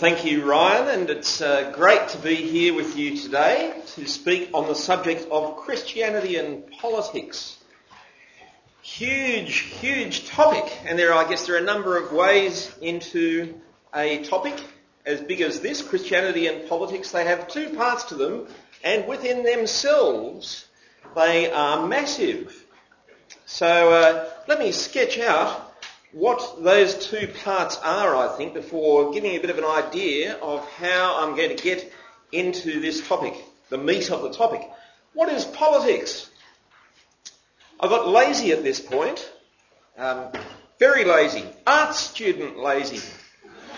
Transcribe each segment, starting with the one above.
thank you, Ryan, and it's uh, great to be here with you today to speak on the subject of Christianity and politics. Huge, huge topic, and there, are, I guess, there are a number of ways into a topic as big as this, Christianity and politics. They have two parts to them, and within themselves, they are massive. So uh, let me sketch out what those two parts are, I think, before giving a bit of an idea of how I'm going to get into this topic, the meat of the topic. What is politics? I got lazy at this point, um, very lazy, art student lazy.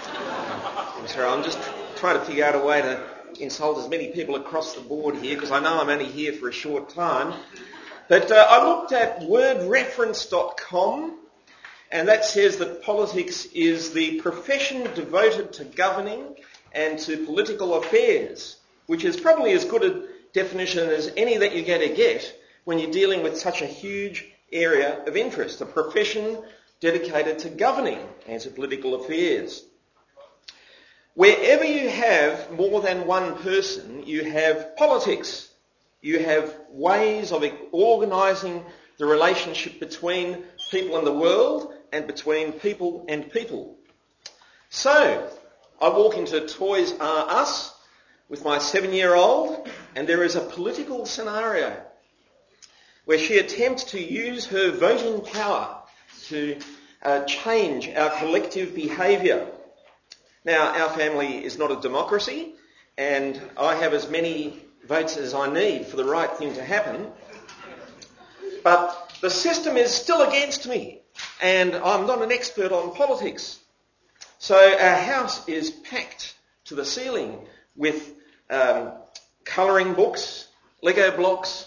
I'm sorry, I'm just trying to figure out a way to insult as many people across the board here because I know I'm only here for a short time. But uh, I looked at wordreference.com and that says that politics is the profession devoted to governing and to political affairs, which is probably as good a definition as any that you're going to get when you're dealing with such a huge area of interest, a profession dedicated to governing and to political affairs. Wherever you have more than one person, you have politics. You have ways of organising the relationship between people in the world and between people and people. So, I walk into Toys R Us with my seven-year-old and there is a political scenario where she attempts to use her voting power to uh, change our collective behaviour. Now, our family is not a democracy and I have as many votes as I need for the right thing to happen. But the system is still against me and I'm not an expert on politics. So our house is packed to the ceiling with um, colouring books, Lego blocks,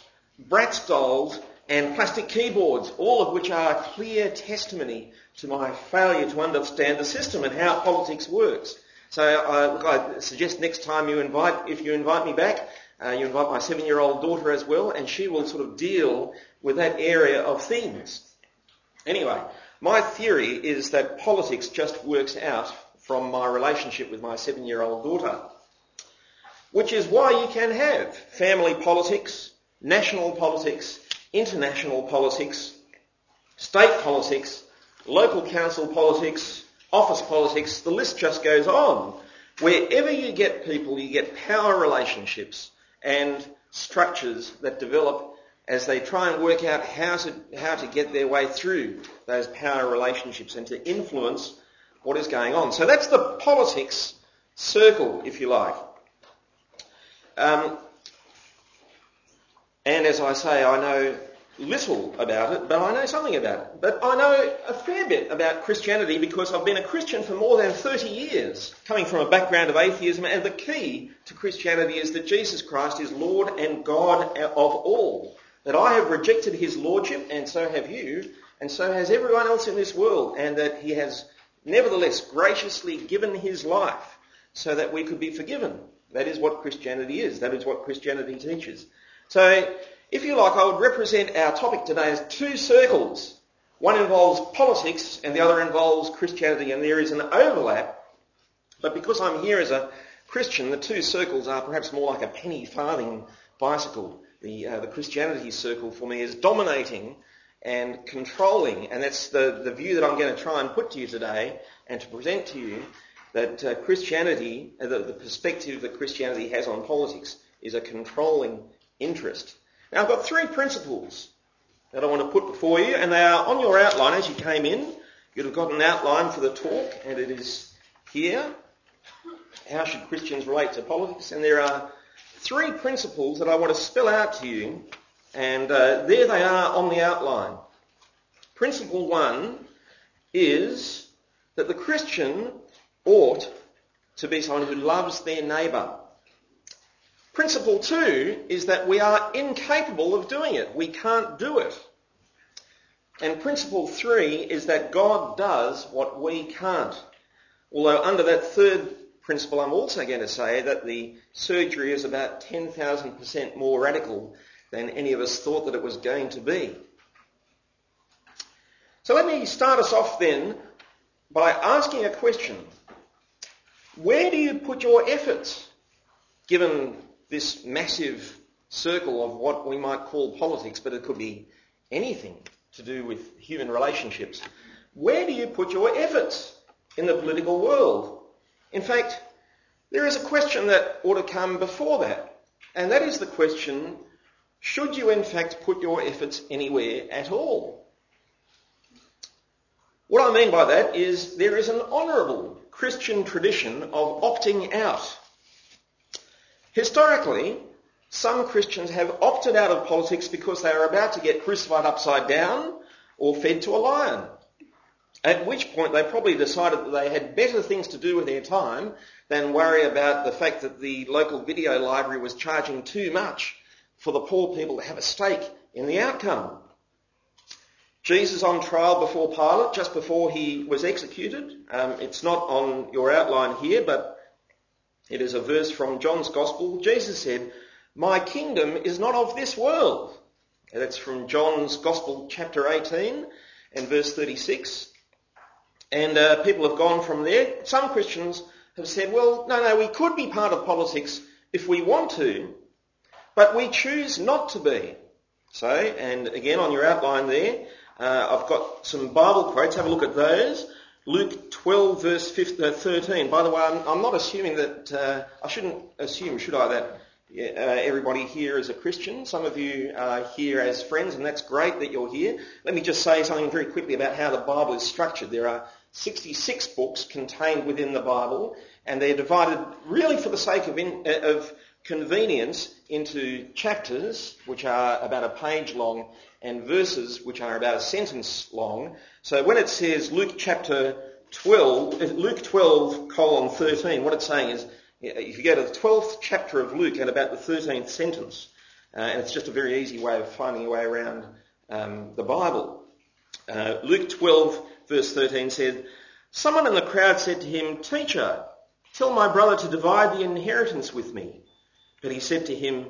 Bratz dolls, and plastic keyboards, all of which are clear testimony to my failure to understand the system and how politics works. So I, look, I suggest next time you invite, if you invite me back, uh, you invite my seven-year-old daughter as well, and she will sort of deal with that area of things. Anyway, my theory is that politics just works out from my relationship with my seven-year-old daughter. Which is why you can have family politics, national politics, international politics, state politics, local council politics, office politics, the list just goes on. Wherever you get people, you get power relationships and structures that develop as they try and work out how to, how to get their way through those power relationships and to influence what is going on. So that's the politics circle, if you like. Um, and as I say, I know little about it, but I know something about it. But I know a fair bit about Christianity because I've been a Christian for more than 30 years, coming from a background of atheism, and the key to Christianity is that Jesus Christ is Lord and God of all that I have rejected his lordship, and so have you, and so has everyone else in this world, and that he has nevertheless graciously given his life so that we could be forgiven. That is what Christianity is. That is what Christianity teaches. So, if you like, I would represent our topic today as two circles. One involves politics and the other involves Christianity, and there is an overlap. But because I'm here as a Christian, the two circles are perhaps more like a penny farthing bicycle the, uh, the Christianity circle for me is dominating and controlling, and that's the, the view that I'm going to try and put to you today and to present to you that uh, Christianity, uh, the, the perspective that Christianity has on politics is a controlling interest. Now I've got three principles that I want to put before you, and they are on your outline as you came in. You'd have got an outline for the talk, and it is here. How should Christians relate to politics? And there are three principles that I want to spell out to you, and uh, there they are on the outline. Principle one is that the Christian ought to be someone who loves their neighbour. Principle two is that we are incapable of doing it. We can't do it. And principle three is that God does what we can't. Although under that third principle, I'm also going to say that the surgery is about 10,000% more radical than any of us thought that it was going to be. So let me start us off then by asking a question. Where do you put your efforts, given this massive circle of what we might call politics, but it could be anything to do with human relationships? Where do you put your efforts in the political world? In fact, there is a question that ought to come before that, and that is the question, should you in fact put your efforts anywhere at all? What I mean by that is there is an honourable Christian tradition of opting out. Historically, some Christians have opted out of politics because they are about to get crucified upside down or fed to a lion. At which point they probably decided that they had better things to do with their time than worry about the fact that the local video library was charging too much for the poor people to have a stake in the outcome. Jesus on trial before Pilate, just before he was executed. Um, it's not on your outline here, but it is a verse from John's Gospel. Jesus said, My kingdom is not of this world. And that's from John's Gospel, chapter 18 and verse 36. And uh, people have gone from there. Some Christians have said, well, no, no, we could be part of politics if we want to, but we choose not to be. So, and again on your outline there, uh, I've got some Bible quotes. Have a look at those. Luke 12 verse 15, uh, 13. By the way, I'm, I'm not assuming that, uh, I shouldn't assume, should I, that uh, everybody here is a Christian. Some of you are here as friends, and that's great that you're here. Let me just say something very quickly about how the Bible is structured. There are 66 books contained within the Bible, and they're divided really for the sake of, in, uh, of convenience into chapters, which are about a page long, and verses, which are about a sentence long. So when it says Luke chapter 12, uh, Luke 12 colon 13, what it's saying is if you go to the 12th chapter of Luke and about the 13th sentence, uh, and it's just a very easy way of finding your way around um, the Bible. Uh, Luke 12 verse 13 said, Someone in the crowd said to him, Teacher, tell my brother to divide the inheritance with me. But he said to him,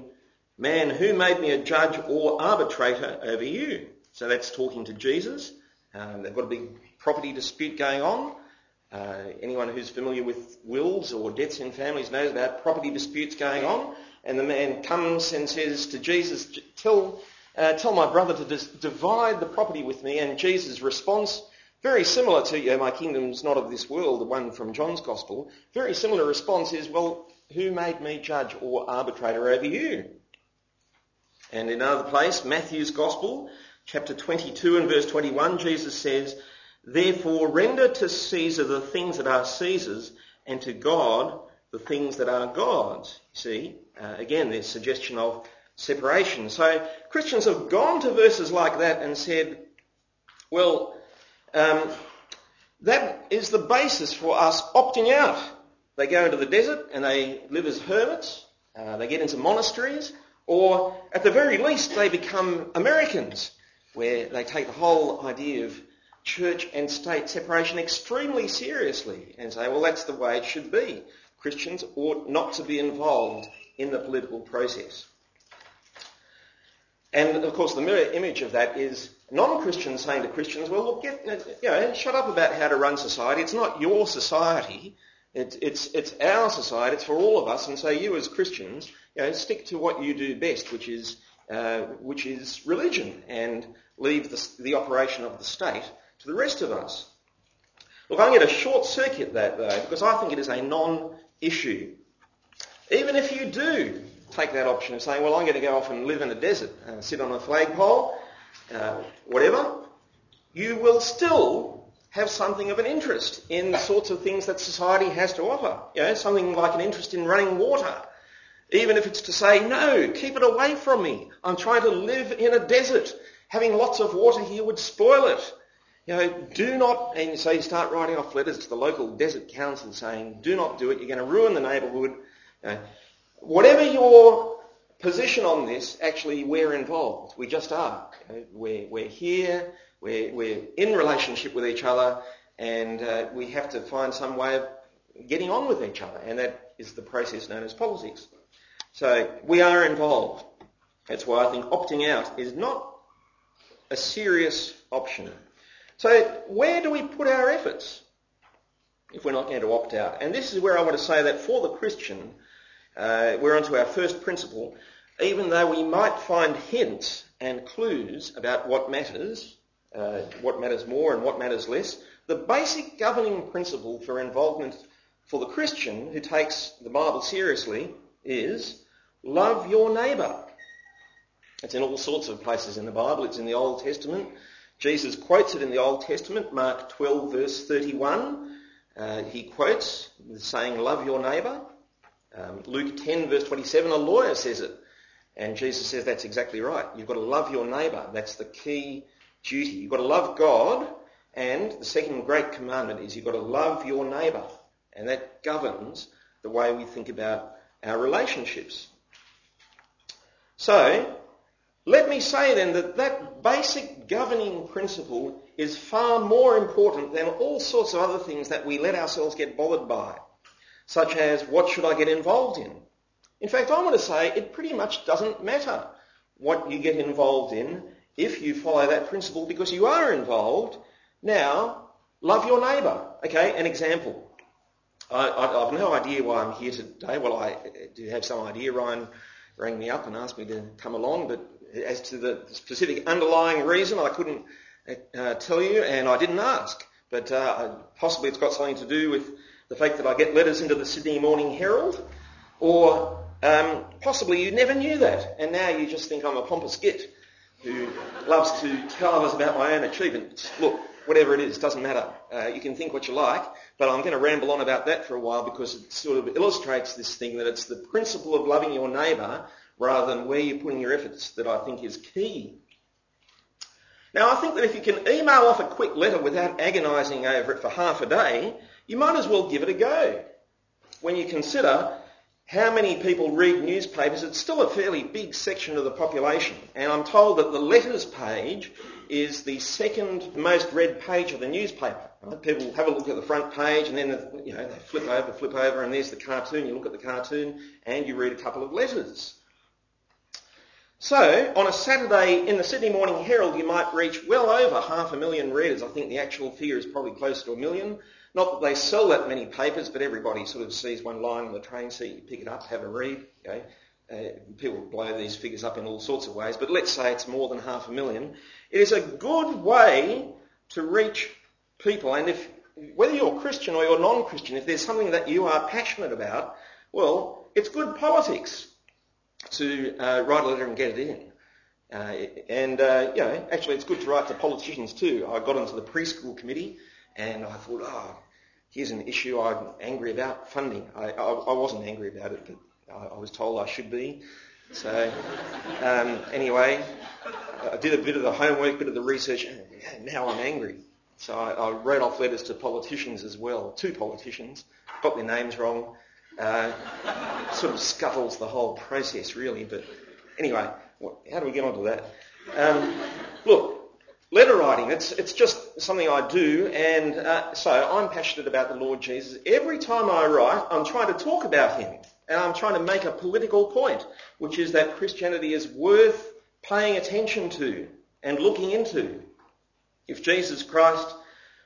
Man, who made me a judge or arbitrator over you? So that's talking to Jesus. Um, they've got a big property dispute going on. Uh, anyone who's familiar with wills or debts in families knows about property disputes going on. And the man comes and says to Jesus, tell, uh, tell my brother to dis- divide the property with me. And Jesus' response, very similar to, you know, my kingdom's not of this world, the one from John's gospel, very similar response is, well, who made me judge or arbitrator over you? And in another place, Matthew's gospel, chapter 22 and verse 21, Jesus says, Therefore render to Caesar the things that are Caesar's and to God the things that are God's. See, uh, again, there's suggestion of separation. So Christians have gone to verses like that and said, well, um, that is the basis for us opting out. They go into the desert and they live as hermits. Uh, they get into monasteries, or at the very least, they become Americans, where they take the whole idea of church and state separation extremely seriously and say, well, that's the way it should be. Christians ought not to be involved in the political process. And of course, the mirror image of that is non-Christians saying to Christians, well, look, get, you know, shut up about how to run society. It's not your society. It's, it's, it's our society. It's for all of us. And so you as Christians, you know, stick to what you do best, which is, uh, which is religion, and leave the, the operation of the state to the rest of us. Look, I'm going to short circuit that though, because I think it is a non-issue. Even if you do take that option of saying, well, I'm going to go off and live in a desert, uh, sit on a flagpole, uh, whatever, you will still have something of an interest in the sorts of things that society has to offer. You know, something like an interest in running water. Even if it's to say, no, keep it away from me. I'm trying to live in a desert. Having lots of water here would spoil it. You know, do not, and so you start writing off letters to the local desert council saying, do not do it, you're going to ruin the neighbourhood. You know, whatever your position on this, actually we're involved. We just are. You know, we're, we're here, we're, we're in relationship with each other, and uh, we have to find some way of getting on with each other, and that is the process known as politics. So we are involved. That's why I think opting out is not a serious option. So where do we put our efforts? if we're not going to opt out. And this is where I want to say that for the Christian, uh, we're onto our first principle. Even though we might find hints and clues about what matters, uh, what matters more and what matters less, the basic governing principle for involvement for the Christian who takes the Bible seriously is love your neighbour. It's in all sorts of places in the Bible. It's in the Old Testament. Jesus quotes it in the Old Testament, Mark 12 verse 31. Uh, he quotes saying, love your neighbour. Um, Luke 10 verse 27, a lawyer says it. And Jesus says that's exactly right. You've got to love your neighbour. That's the key duty. You've got to love God. And the second great commandment is you've got to love your neighbour. And that governs the way we think about our relationships. So, let me say then that that basic governing principle is far more important than all sorts of other things that we let ourselves get bothered by, such as what should I get involved in? In fact, I want to say it pretty much doesn't matter what you get involved in if you follow that principle because you are involved. Now, love your neighbour. Okay, an example. I, I, I've no idea why I'm here today. Well, I do have some idea. Ryan rang me up and asked me to come along, but as to the specific underlying reason, I couldn't uh, tell you, and I didn't ask. But uh, possibly it's got something to do with the fact that I get letters into the Sydney Morning Herald, or um, possibly you never knew that, and now you just think I'm a pompous git who loves to tell others about my own achievements. Look, whatever it is, doesn't matter. Uh, you can think what you like, but I'm going to ramble on about that for a while because it sort of illustrates this thing that it's the principle of loving your neighbour rather than where you're putting your efforts that I think is key. Now I think that if you can email off a quick letter without agonising over it for half a day, you might as well give it a go. When you consider how many people read newspapers, it's still a fairly big section of the population. And I'm told that the letters page is the second most read page of the newspaper. People have a look at the front page and then you know they flip over, flip over, and there's the cartoon. You look at the cartoon and you read a couple of letters. So, on a Saturday in the Sydney Morning Herald, you might reach well over half a million readers. I think the actual figure is probably close to a million. Not that they sell that many papers, but everybody sort of sees one lying on the train seat, you pick it up, have a read. Uh, people blow these figures up in all sorts of ways, but let's say it's more than half a million. It is a good way to reach people, and if whether you're Christian or you're non-Christian, if there's something that you are passionate about, well, it's good politics to uh, write a letter and get it in. Uh, and, uh, you know, actually it's good to write to politicians too. I got onto the preschool committee and I thought, oh, here's an issue I'm angry about, funding. I, I, I wasn't angry about it, but I, I, was told I should be. So, um, anyway, I did a bit of the homework, a bit of the research, and now I'm angry. So I, I wrote off letters to politicians as well, two politicians, got their names wrong, uh, sort of scuttles the whole process, really. But anyway, what, how do we get onto that? Um, look, letter writing, it's, it's just something I do, and uh, so I'm passionate about the Lord Jesus. Every time I write, I'm trying to talk about him, and I'm trying to make a political point, which is that Christianity is worth paying attention to and looking into. If Jesus Christ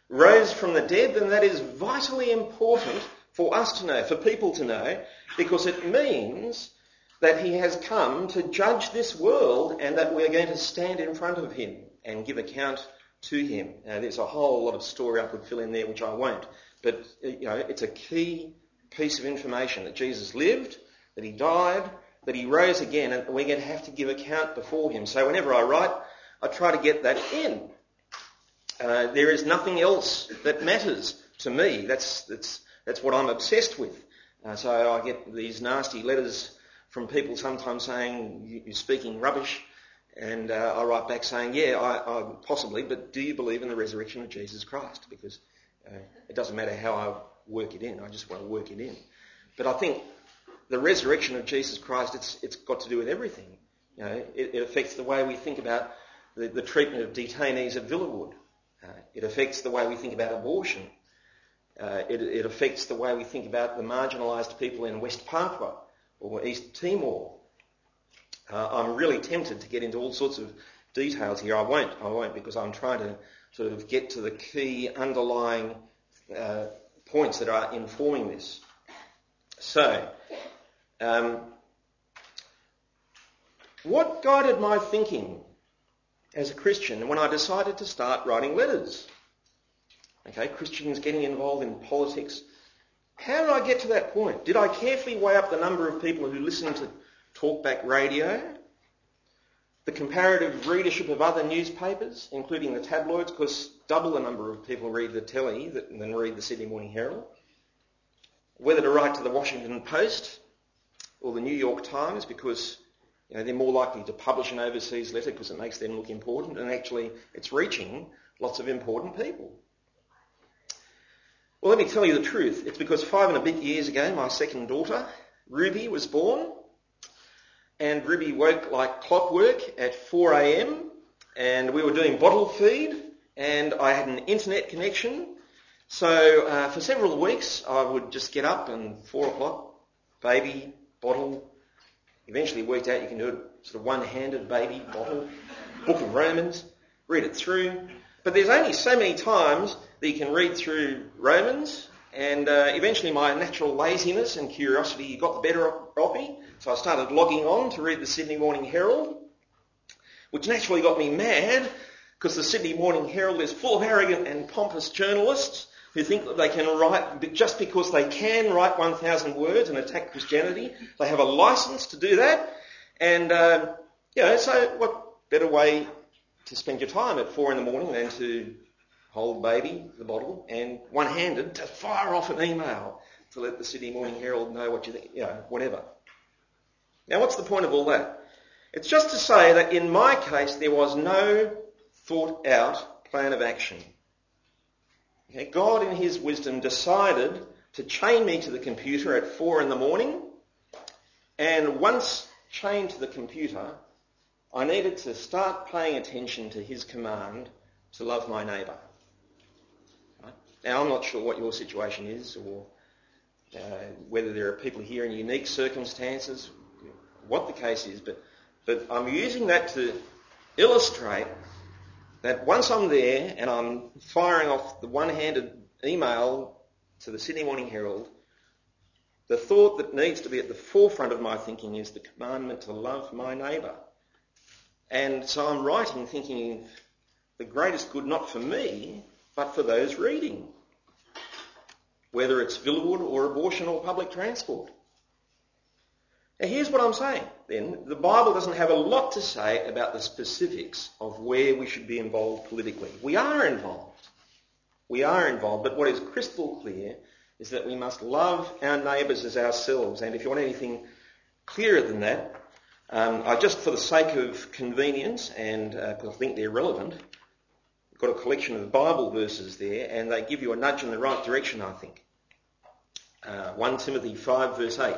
rose from the dead, then that is vitally important for us to know, for people to know, because it means that he has come to judge this world and that we're going to stand in front of him and give account to him. Now, there's a whole lot of story I could fill in there, which I won't. But, you know, it's a key piece of information that Jesus lived, that he died, that he rose again, and we're going to have to give account before him. So whenever I write, I try to get that in. Uh, there is nothing else that matters to me. That's, that's that's what I'm obsessed with. Uh, so I get these nasty letters from people sometimes saying you're speaking rubbish, and uh, I write back saying, yeah, I, I, possibly, but do you believe in the resurrection of Jesus Christ? Because uh, it doesn't matter how I work it in, I just want to work it in. But I think the resurrection of Jesus Christ, it's, it's got to do with everything. You know, it, it affects the way we think about the, the treatment of detainees at Villawood. Uh, it affects the way we think about abortion. Uh, it, it, affects the way we think about the marginalised people in West Papua or East Timor. Uh, I'm really tempted to get into all sorts of details here. I won't. I won't because I'm trying to sort of get to the key underlying uh, points that are informing this. So, um, what guided my thinking as a Christian when I decided to start writing letters? Okay, Christians getting involved in politics. How did I get to that point? Did I carefully weigh up the number of people who listen to talkback radio? The comparative readership of other newspapers, including the tabloids, because double the number of people read the Tele than read the Sydney Morning Herald. Whether to write to the Washington Post or the New York Times because you know, they're more likely to publish an overseas letter because it makes them look important and actually it's reaching lots of important people. Well, let me tell you the truth. It's because five and a bit years ago, my second daughter, Ruby, was born. And Ruby woke like clockwork at 4am and we were doing bottle feed and I had an internet connection. So uh, for several weeks I would just get up and 4 o'clock, baby, bottle. Eventually worked out you can do it sort of one-handed baby, bottle, Book of Romans, read it through. But there's only so many times that you can read through Romans, and uh, eventually my natural laziness and curiosity got the better of me, so I started logging on to read the Sydney Morning Herald, which naturally got me mad because the Sydney Morning Herald is full of arrogant and pompous journalists who think that they can write, just because they can write 1,000 words and attack Christianity, they have a license to do that. And, um, you know, so what better way to spend your time at four in the morning than to hold baby, the bottle, and one-handed to fire off an email to let the Sydney Morning Herald know what you think, you know, whatever. Now what's the point of all that? It's just to say that in my case there was no thought out plan of action. Okay, God in his wisdom decided to chain me to the computer at four in the morning and once chained to the computer, I needed to start paying attention to his command to love my neighbour. Now, I'm not sure what your situation is or uh, whether there are people here in unique circumstances, what the case is, but, but I'm using that to illustrate that once I'm there and I'm firing off the one-handed email to the Sydney Morning Herald, the thought that needs to be at the forefront of my thinking is the commandment to love my neighbour. And so I'm writing thinking the greatest good not for me, but for those reading. Whether it's Villawood or abortion or public transport. Now here's what I'm saying then. The Bible doesn't have a lot to say about the specifics of where we should be involved politically. We are involved. We are involved, but what is crystal clear is that we must love our neighbours as ourselves. And if you want anything clearer than that, um, I just, for the sake of convenience, and because uh, I think they're relevant, got a collection of Bible verses there, and they give you a nudge in the right direction, I think. Uh, 1 Timothy 5 verse 8.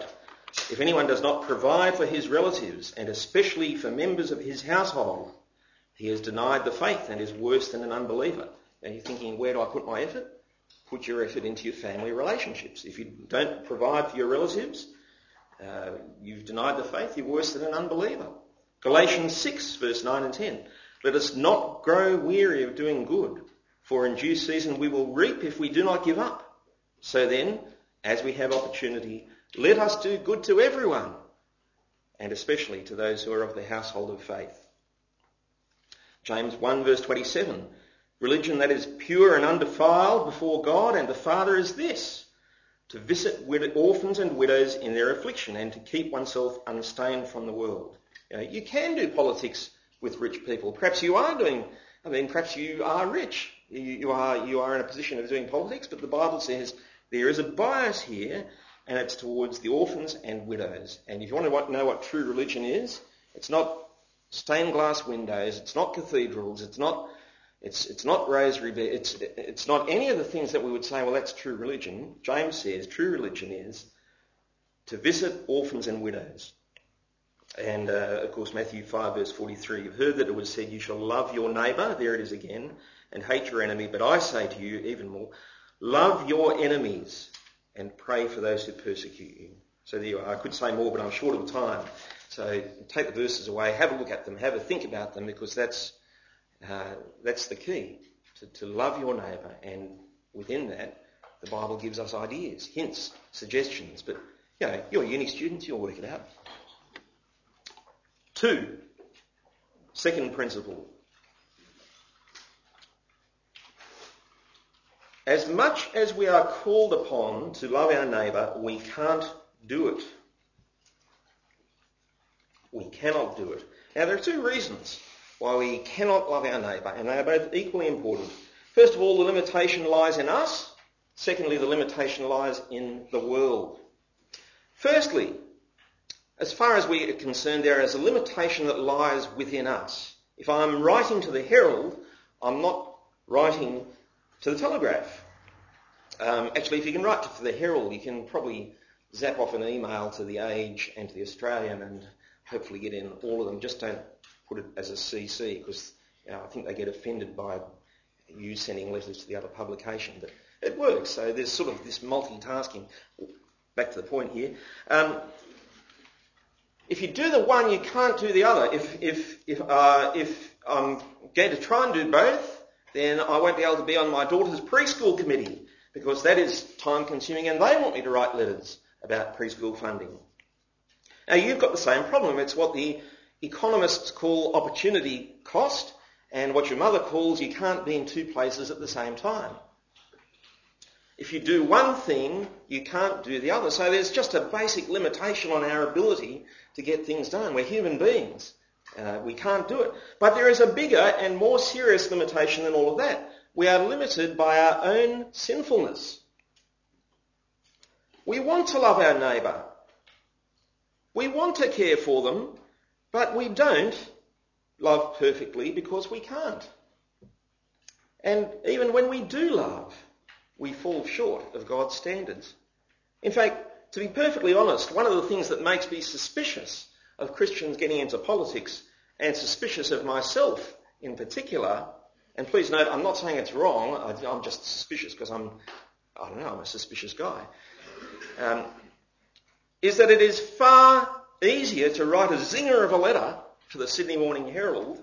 If anyone does not provide for his relatives, and especially for members of his household, he has denied the faith and is worse than an unbeliever. And you're thinking, where do I put my effort? Put your effort into your family relationships. If you don't provide for your relatives, uh, you've denied the faith, you're worse than an unbeliever. Galatians 6 verse 9 and 10. Let us not grow weary of doing good, for in due season we will reap if we do not give up. So then, as we have opportunity, let us do good to everyone, and especially to those who are of the household of faith. James 1 verse 27. Religion that is pure and undefiled before God and the Father is this, to visit orphans and widows in their affliction and to keep oneself unstained from the world. You, know, you can do politics with rich people. Perhaps you are doing, I mean, perhaps you are rich. You, you, are, you are in a position of doing politics, but the Bible says there is a bias here and it's towards the orphans and widows. And if you want to know what true religion is, it's not stained glass windows, it's not cathedrals, it's not it's, it's not rosary, it's, it's not any of the things that we would say, well, that's true religion. James says true religion is to visit orphans and widows. And uh, of course, Matthew 5 verse 43, you've heard that it was said, you shall love your neighbour, there it is again, and hate your enemy. But I say to you even more, love your enemies and pray for those who persecute you. So there you are. I could say more, but I'm short of time. So take the verses away, have a look at them, have a think about them, because that's uh, that's the key, to, to love your neighbour and within that, The Bible gives us ideas, hints, suggestions, but you know, you're uni students, you'll work it out. Two, second principle. As much as we are called upon to love our neighbour, we can't do it. We cannot do it. Now there are two reasons why we cannot love our neighbour, and they are both equally important. First of all, the limitation lies in us. Secondly, the limitation lies in the world. Firstly, as far as we are concerned, there is a limitation that lies within us. If I'm writing to the Herald, I'm not writing to the Telegraph. Um, actually, if you can write to the Herald, you can probably zap off an email to the Age and to the Australian and hopefully get in all of them. Just don't put it as a CC because you know, I think they get offended by you sending letters to the other publication. But it works. So there's sort of this multitasking. Back to the point here. Um, if you do the one, you can't do the other. If if if uh, if I'm going to try and do both, then I won't be able to be on my daughter's preschool committee because that is time consuming and they want me to write letters about preschool funding. Now you've got the same problem. It's what the economists call opportunity cost and what your mother calls you can't be in two places at the same time. If you do one thing, you can't do the other. So there's just a basic limitation on our ability to get things done. We're human beings. Uh, we can't do it. But there is a bigger and more serious limitation than all of that. We are limited by our own sinfulness. We want to love our neighbour. We want to care for them, but we don't love perfectly because we can't. And even when we do love, we fall short of God's standards. In fact, to be perfectly honest, one of the things that makes me suspicious of Christians getting into politics and suspicious of myself in particular, and please note, I'm not saying it's wrong, I'm just suspicious because I'm, I don't know, I'm a suspicious guy, um, is that it is far easier to write a zinger of a letter to the Sydney Morning Herald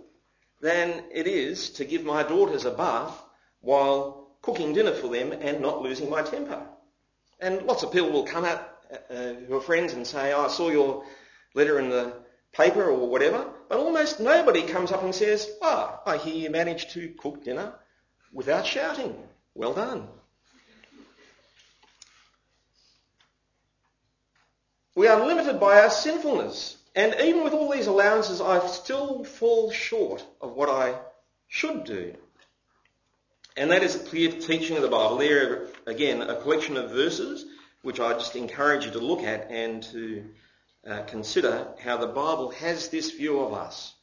than it is to give my daughters a bath while cooking dinner for them and not losing my temper. And lots of people will come out uh, who are friends and say, oh, I saw your letter in the paper or whatever, but almost nobody comes up and says, oh, I hear you managed to cook dinner without shouting. Well done. We are limited by our sinfulness. And even with all these allowances, I still fall short of what I should do. And that is a clear teaching of the Bible. There, again, a collection of verses which I just encourage you to look at and to uh, consider how the Bible has this view of us.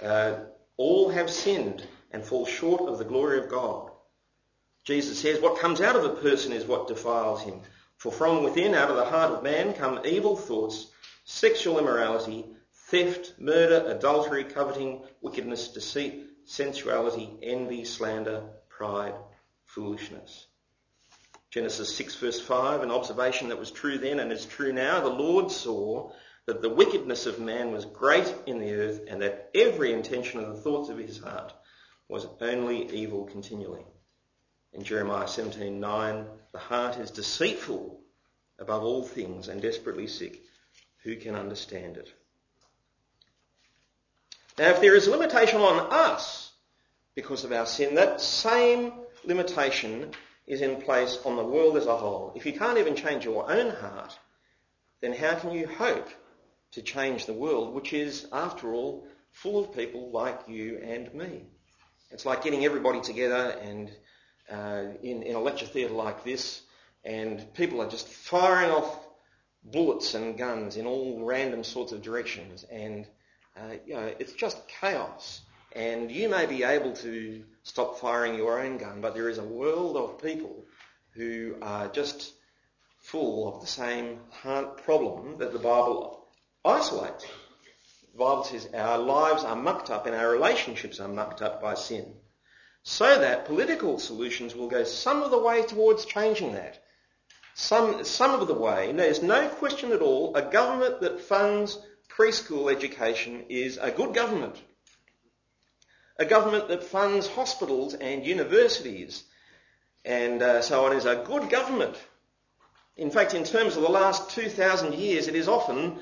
Uh, all have sinned and fall short of the glory of God. Jesus says, what comes out of a person is what defiles him. For from within, out of the heart of man, come evil thoughts, sexual immorality, theft, murder, adultery, coveting, wickedness, deceit, sensuality, envy, slander, pride, foolishness. Genesis 6 verse 5, an observation that was true then and is true now. The Lord saw that the wickedness of man was great in the earth and that every intention of the thoughts of his heart was only evil continually. In Jeremiah 17:9, the heart is deceitful above all things and desperately sick. Who can understand it? Now, if there is a limitation on us because of our sin, that same limitation is in place on the world as a whole. If you can't even change your own heart, then how can you hope to change the world, which is, after all, full of people like you and me? It's like getting everybody together and uh, in, in a lecture theatre like this, and people are just firing off bullets and guns in all random sorts of directions, and uh, you know it's just chaos. And you may be able to stop firing your own gun, but there is a world of people who are just full of the same heart problem that the Bible isolates. The Bible says our lives are mucked up and our relationships are mucked up by sin so that political solutions will go some of the way towards changing that. Some, some of the way, there's no question at all, a government that funds preschool education is a good government. A government that funds hospitals and universities and uh, so on is a good government. In fact, in terms of the last 2,000 years, it is often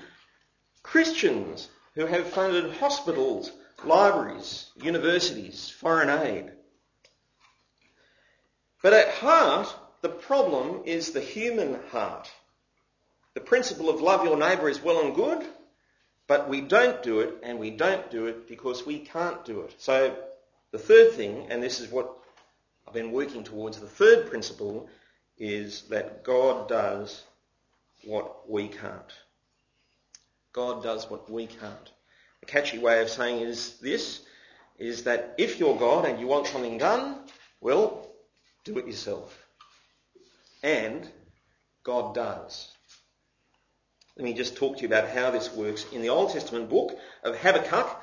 Christians who have funded hospitals, libraries, universities, foreign aid. But at heart, the problem is the human heart. The principle of love your neighbour is well and good, but we don't do it, and we don't do it because we can't do it. So the third thing, and this is what I've been working towards, the third principle is that God does what we can't. God does what we can't. A catchy way of saying is this, is that if you're God and you want something done, well, do it yourself. And God does. Let me just talk to you about how this works. In the Old Testament book of Habakkuk,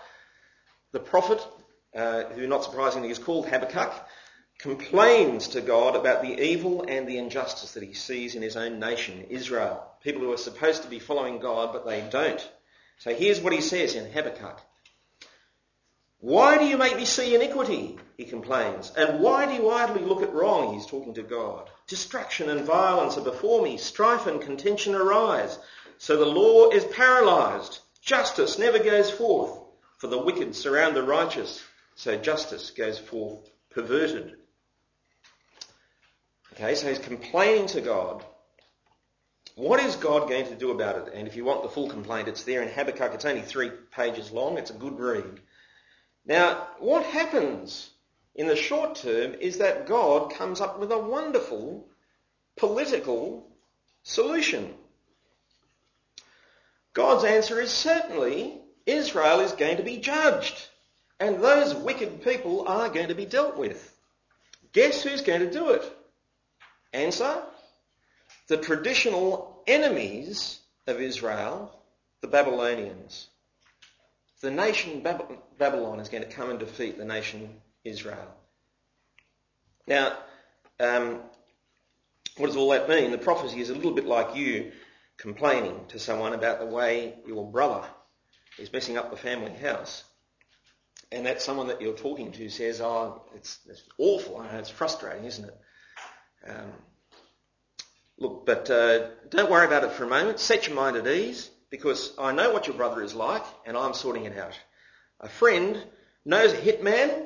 the prophet, uh, who not surprisingly is called Habakkuk, complains to God about the evil and the injustice that he sees in his own nation, Israel. People who are supposed to be following God, but they don't. So here's what he says in Habakkuk. Why do you make me see iniquity? He complains. And why do you idly look at wrong? He's talking to God. Destruction and violence are before me. Strife and contention arise. So the law is paralyzed. Justice never goes forth. For the wicked surround the righteous. So justice goes forth perverted. Okay, so he's complaining to God. What is God going to do about it? And if you want the full complaint, it's there in Habakkuk. It's only three pages long. It's a good read. Now, what happens in the short term is that God comes up with a wonderful political solution. God's answer is certainly Israel is going to be judged and those wicked people are going to be dealt with. Guess who's going to do it? Answer, the traditional enemies of Israel, the Babylonians. The nation Babylon is going to come and defeat the nation Israel. Now, um, what does all that mean? The prophecy is a little bit like you complaining to someone about the way your brother is messing up the family house. And that someone that you're talking to says, oh, it's, it's awful, it's frustrating, isn't it? Um, look, but uh, don't worry about it for a moment. Set your mind at ease because I know what your brother is like and I'm sorting it out. A friend knows a hitman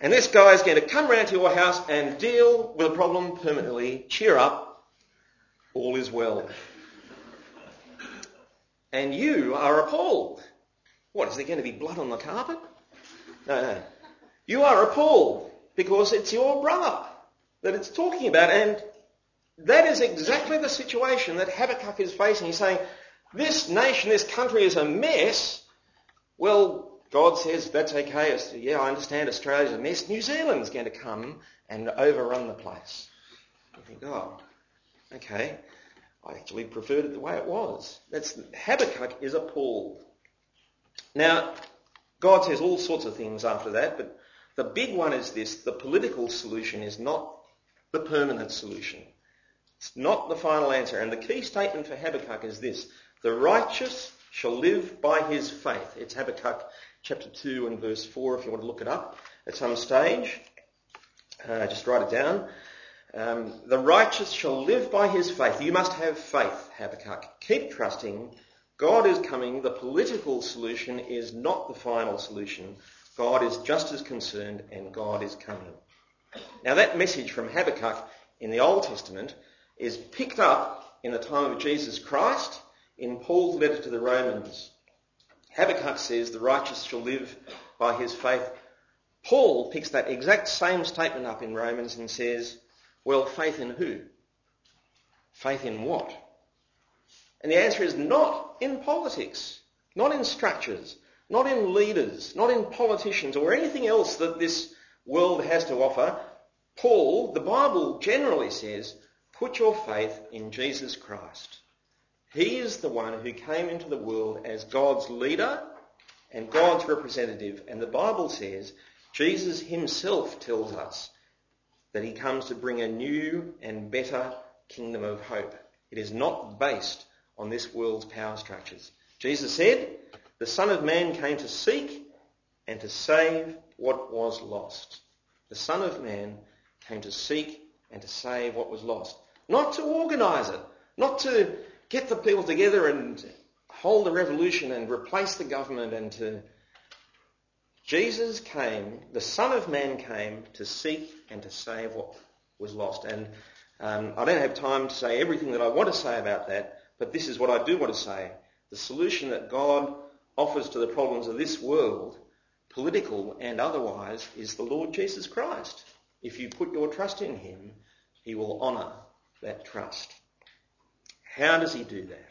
and this guy is going to come round to your house and deal with a problem permanently. Cheer up. All is well. And you are appalled. What, is there going to be blood on the carpet? No, no. You are appalled because it's your brother that it's talking about and that is exactly the situation that Habakkuk is facing. He's saying, this nation, this country is a mess. Well, God says that's okay. Yeah, I understand Australia's a mess. New Zealand's going to come and overrun the place. You think, oh, okay. I actually preferred it the way it was. That's Habakkuk is appalled. Now, God says all sorts of things after that, but the big one is this: the political solution is not the permanent solution. It's not the final answer. And the key statement for Habakkuk is this. The righteous shall live by his faith. It's Habakkuk chapter 2 and verse 4 if you want to look it up at some stage. Uh, just write it down. Um, the righteous shall live by his faith. You must have faith, Habakkuk. Keep trusting. God is coming. The political solution is not the final solution. God is just as concerned and God is coming. Now that message from Habakkuk in the Old Testament is picked up in the time of Jesus Christ in Paul's letter to the Romans. Habakkuk says the righteous shall live by his faith. Paul picks that exact same statement up in Romans and says, well, faith in who? Faith in what? And the answer is not in politics, not in structures, not in leaders, not in politicians or anything else that this world has to offer. Paul, the Bible generally says, put your faith in Jesus Christ. He is the one who came into the world as God's leader and God's representative. And the Bible says Jesus himself tells us that he comes to bring a new and better kingdom of hope. It is not based on this world's power structures. Jesus said, the Son of Man came to seek and to save what was lost. The Son of Man came to seek and to save what was lost. Not to organise it, not to get the people together and hold a revolution and replace the government and to... Jesus came, the Son of Man came to seek and to save what was lost. And um, I don't have time to say everything that I want to say about that, but this is what I do want to say. The solution that God offers to the problems of this world, political and otherwise, is the Lord Jesus Christ. If you put your trust in him, he will honour that trust. How does he do that?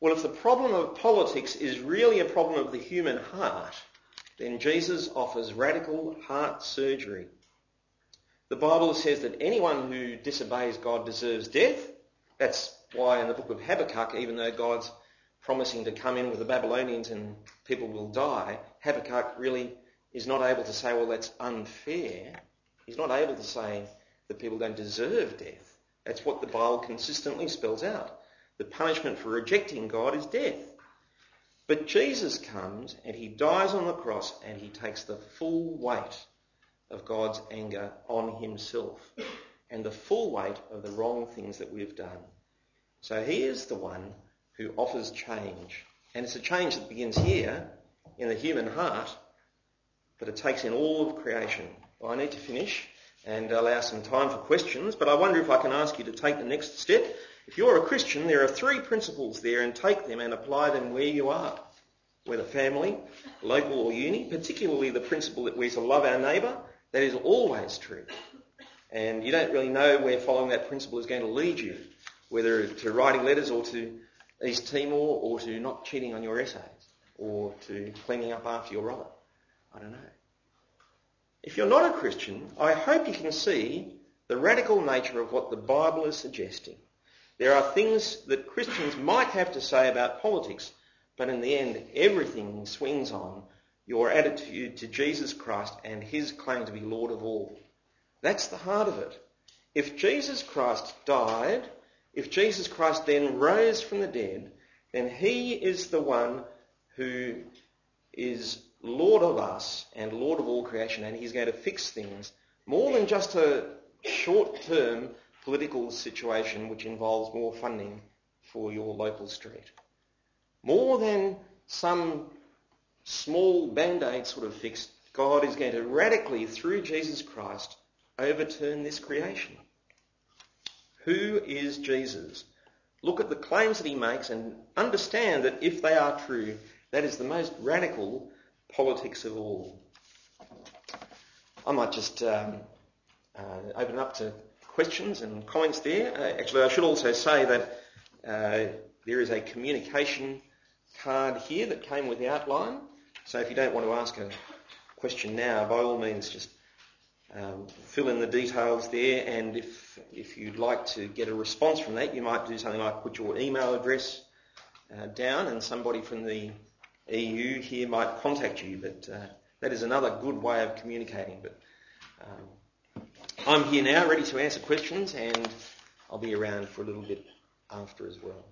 Well, if the problem of politics is really a problem of the human heart, then Jesus offers radical heart surgery. The Bible says that anyone who disobeys God deserves death. That's why in the book of Habakkuk, even though God's promising to come in with the Babylonians and people will die, Habakkuk really is not able to say, well, that's unfair. He's not able to say that people don't deserve death. That's what the Bible consistently spells out. The punishment for rejecting God is death. But Jesus comes and he dies on the cross and he takes the full weight of God's anger on himself and the full weight of the wrong things that we've done. So he is the one who offers change. And it's a change that begins here in the human heart, but it takes in all of creation. Well, I need to finish and allow some time for questions, but I wonder if I can ask you to take the next step. If you're a Christian, there are three principles there and take them and apply them where you are, whether family, local or uni, particularly the principle that we're to love our neighbour. That is always true. And you don't really know where following that principle is going to lead you, whether to writing letters or to East Timor or to not cheating on your essays or to cleaning up after your brother. I don't know. If you're not a Christian, I hope you can see the radical nature of what the Bible is suggesting. There are things that Christians might have to say about politics, but in the end, everything swings on your attitude to Jesus Christ and his claim to be Lord of all. That's the heart of it. If Jesus Christ died, if Jesus Christ then rose from the dead, then he is the one who is Lord of us and Lord of all creation, and he's going to fix things more than just a short-term political situation which involves more funding for your local street. More than some small band-aid sort of fix, God is going to radically, through Jesus Christ, overturn this creation. Who is Jesus? Look at the claims that he makes and understand that if they are true, that is the most radical politics of all. I might just um, uh, open up to questions and comments there. Uh, actually, I should also say that uh, there is a communication card here that came with the outline. So if you don't want to ask a question now, by all means, just um, fill in the details there. And if if you'd like to get a response from that, you might do something like put your email address uh, down, and somebody from the EU here might contact you, but uh, that is another good way of communicating. But um, I'm here now, ready to answer questions, and I'll be around for a little bit after as well.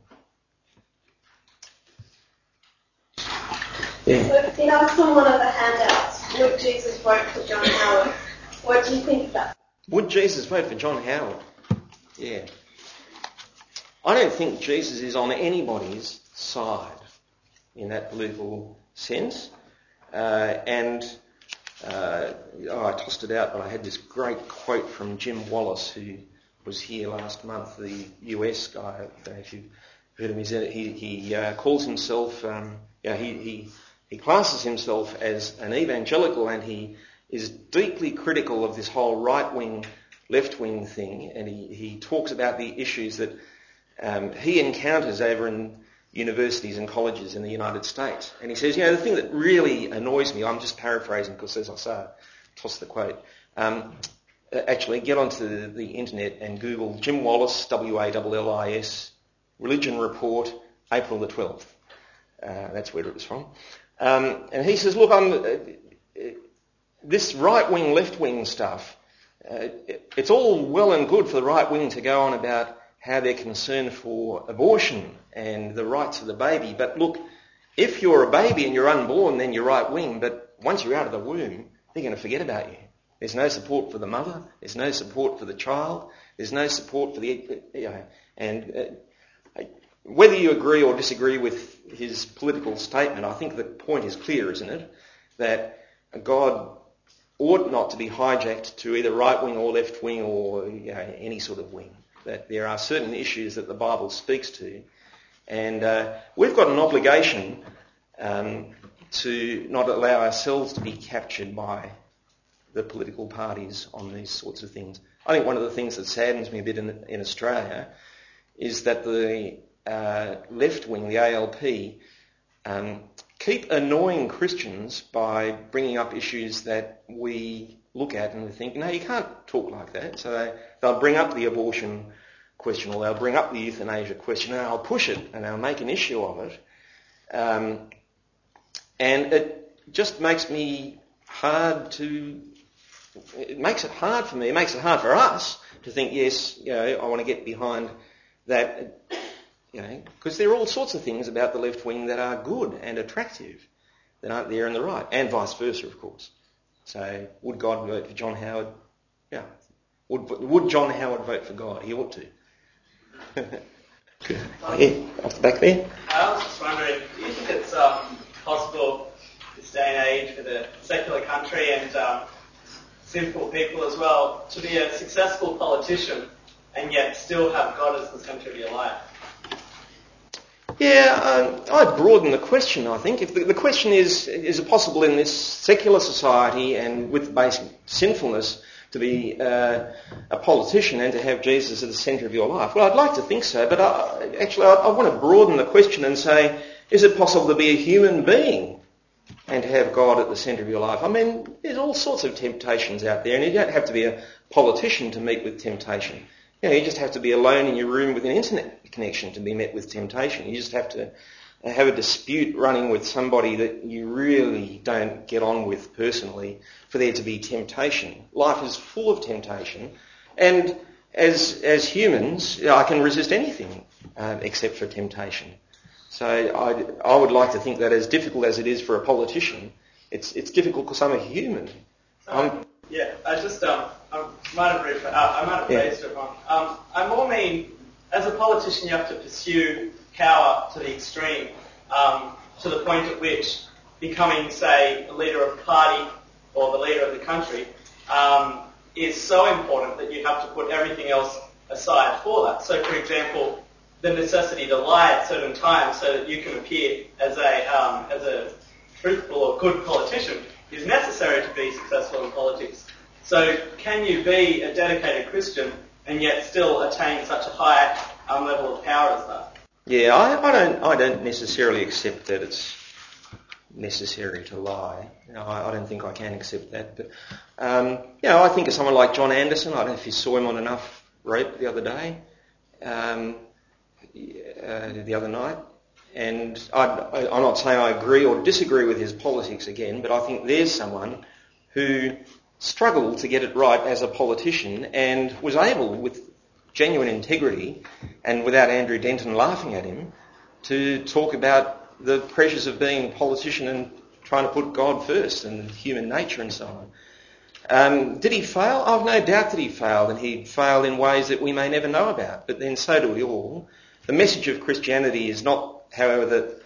Yeah. So asks on one of the handouts, would Jesus vote for John Howard? What do you think of that? Would Jesus vote for John Howard? Yeah. I don't think Jesus is on anybody's side in that political sense. Uh, and uh, oh, I tossed it out, but I had this great quote from Jim Wallis, who was here last month, the US guy. I don't know if you've heard him. He, he uh, calls himself, um, yeah, he, he, he classes himself as an evangelical, and he is deeply critical of this whole right-wing, left-wing thing, and he, he talks about the issues that um, he encounters over in universities and colleges in the United States. And he says, you know, the thing that really annoys me, I'm just paraphrasing because as I say, toss the quote. Um, actually, get onto the, the, internet and Google Jim Wallis, W-A-L-L-I-S, Religion Report, April the 12th. Uh, that's where it was from. Um, and he says, look, uh, this right-wing, left-wing stuff, uh, it's all well and good for the right wing to go on about how they're concerned for abortion and the rights of the baby. But look, if you're a baby and you're unborn, then you're right wing. But once you're out of the womb, they're going to forget about you. There's no support for the mother. There's no support for the child. There's no support for the, you know, and uh, whether you agree or disagree with his political statement, I think the point is clear, isn't it? That God ought not to be hijacked to either right wing or left wing or you know, any sort of wing. That there are certain issues that the Bible speaks to, and uh, we've got an obligation um, to not allow ourselves to be captured by the political parties on these sorts of things. I think one of the things that saddens me a bit in, in Australia is that the uh, left wing, the ALP, um, keep annoying Christians by bringing up issues that we look at and we think, no, you can't talk like that. So they, they'll bring up the abortion question or they'll bring up the euthanasia question and they'll push it and they'll make an issue of it. Um, and it just makes me hard to, it makes it hard for me, it makes it hard for us to think, yes, you know, I want to get behind that you know, because there are all sorts of things about the left wing that are good and attractive that aren't there in the right, and vice versa, of course. So, would God vote for John Howard? Yeah. Would, would John Howard vote for God? He ought to. Yeah, off the back there. I was just wondering, do you think it's um, possible this day and age for the secular country and um, simple people as well to be a successful politician and yet still have God as the centre of your life? Yeah, um, I'd broaden the question, I think. If the, the, question is, is it possible in this secular society and with basic sinfulness to be uh, a politician and to have Jesus at the centre of your life? Well, I'd like to think so, but I, actually I, I want to broaden the question and say, is it possible to be a human being and to have God at the centre of your life? I mean, there's all sorts of temptations out there, and you don't have to be a politician to meet with temptation. You know, you just have to be alone in your room with an internet connection to be met with temptation. You just have to have a dispute running with somebody that you really don't get on with personally for there to be temptation. Life is full of temptation, and as as humans, I can resist anything uh, except for temptation. So I, I would like to think that as difficult as it is for a politician, it's it's difficult because I'm a human. I'm, yeah, I just um, I might have read, uh, I might have yeah. it wrong. Um, I more mean, as a politician, you have to pursue power to the extreme, um, to the point at which becoming, say, the leader of a party or the leader of the country um, is so important that you have to put everything else aside for that. So, for example, the necessity to lie at certain times so that you can appear as a um, as a truthful or good politician is necessary to be successful in politics. So can you be a dedicated Christian and yet still attain such a high um, level of power as that? Yeah, I, I, don't. I don't necessarily accept that it's necessary to lie. You know, I, I, don't think I can accept that. But um, you know, I think of someone like John Anderson. I don't know if you saw him on Enough Rope the other day, um, uh, the other night. And I, I'm not saying I agree or disagree with his politics again, but I think there's someone who struggled to get it right as a politician and was able, with genuine integrity and without Andrew Denton laughing at him, to talk about the pressures of being a politician and trying to put God first and human nature and so on. Um, did he fail? I've no doubt that he failed, and he failed in ways that we may never know about. But then so do we all. The message of Christianity is not however, that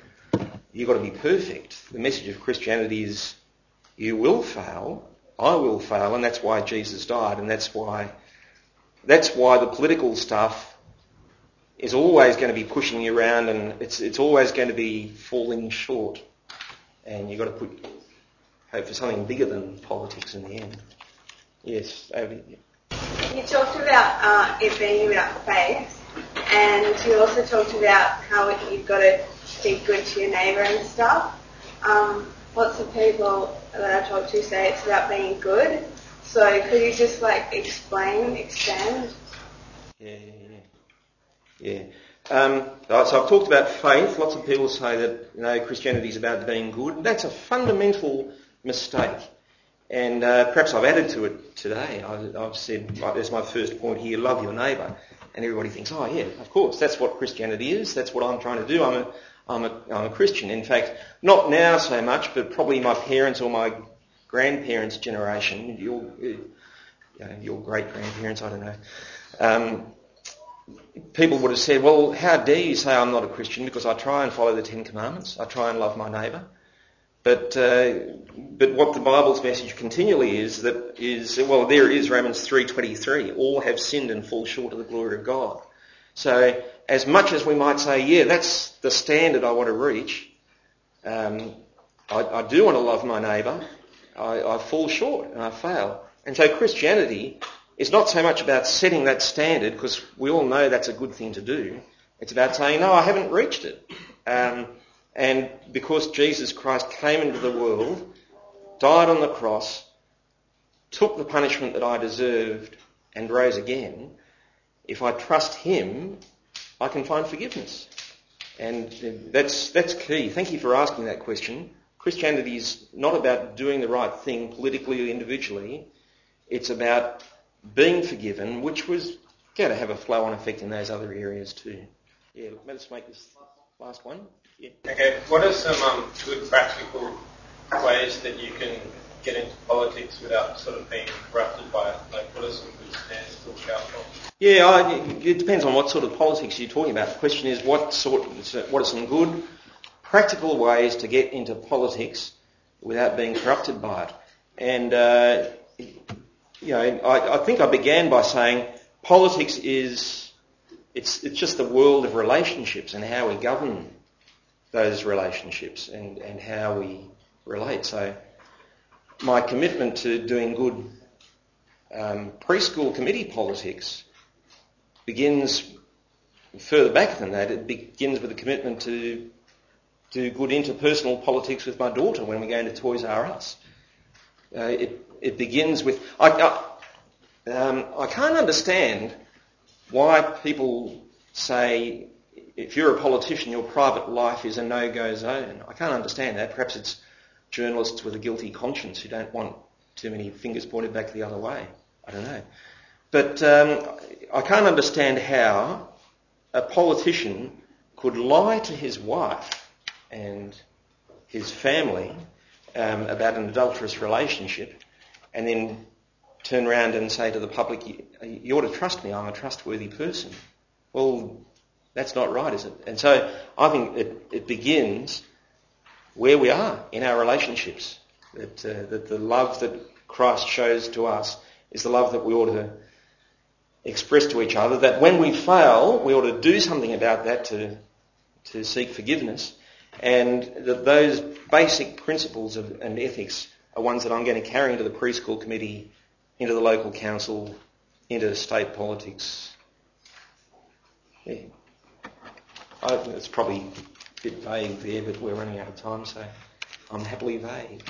you've got to be perfect. The message of Christianity is you will fail, I will fail, and that's why Jesus died, and that's why that's why the political stuff is always going to be pushing you around, and it's it's always going to be falling short, and you've got to put hope for something bigger than politics in the end. Yes, over you. You talked about uh, it being about faith, and you also talked about how you've got to be good to your neighbour and stuff. Um, lots of people that I talk to say it's about being good. So could you just like explain, expand? Yeah, yeah, yeah. Um, so I've talked about faith. Lots of people say that you know Christianity is about being good. That's a fundamental mistake. And uh, perhaps I've added to it today. I, have said, like, there's my first point here, love your neighbour. And everybody thinks, oh yeah, of course, that's what Christianity is. That's what I'm trying to do. I'm a, I'm a, I'm a Christian. In fact, not now so much, but probably my parents or my grandparents' generation, your, your great grandparents, I don't know, um, people would have said, well, how dare you say I'm not a Christian because I try and follow the Ten Commandments, I try and love my neighbour. But, uh, but what the Bible's message continually is that is, well, there is Romans 3.23, all have sinned and fall short of the glory of God. So as much as we might say, yeah, that's the standard I want to reach, um, I, I, do want to love my neighbour, I, I fall short and I fail. And so Christianity is not so much about setting that standard, because we all know that's a good thing to do. It's about saying, no, I haven't reached it. Um, and because Jesus Christ came into the world, died on the cross, took the punishment that I deserved, and rose again, if I trust Him, I can find forgiveness. And that's, that's key. Thank you for asking that question. Christianity is not about doing the right thing politically or individually. It's about being forgiven, which was going to have a flow-on effect in those other areas too. Yeah, let's make this last one. Yeah. Okay, what are some um, good practical ways that you can get into politics without sort of being corrupted by it? Like, what are some good stands to look out for? Yeah, I, it depends on what sort of politics you're talking about. The question is, what sort, what are some good practical ways to get into politics without being corrupted by it? And uh, you know, I, I think I began by saying politics is it's it's just the world of relationships and how we govern those relationships and, and how we relate. So my commitment to doing good um, preschool committee politics begins further back than that. It begins with a commitment to do good interpersonal politics with my daughter when we go into Toys R Us. Uh, it, it begins with, I, I, um, I can't understand why people say if you're a politician, your private life is a no-go zone. I can't understand that. Perhaps it's journalists with a guilty conscience who don't want too many fingers pointed back the other way. I don't know. But um, I can't understand how a politician could lie to his wife and his family um, about an adulterous relationship and then turn around and say to the public, you, you ought to trust me, I'm a trustworthy person. Well, that's not right, is it? And so I think it, it begins where we are in our relationships. That, uh, that the love that Christ shows to us is the love that we ought to express to each other. That when we fail, we ought to do something about that to, to seek forgiveness. And those basic principles of, and ethics are ones that I'm going to carry into the preschool committee, into the local council, into state politics. Yeah. I it's probably a bit vague there, but we're running out of time, so I'm happily vague.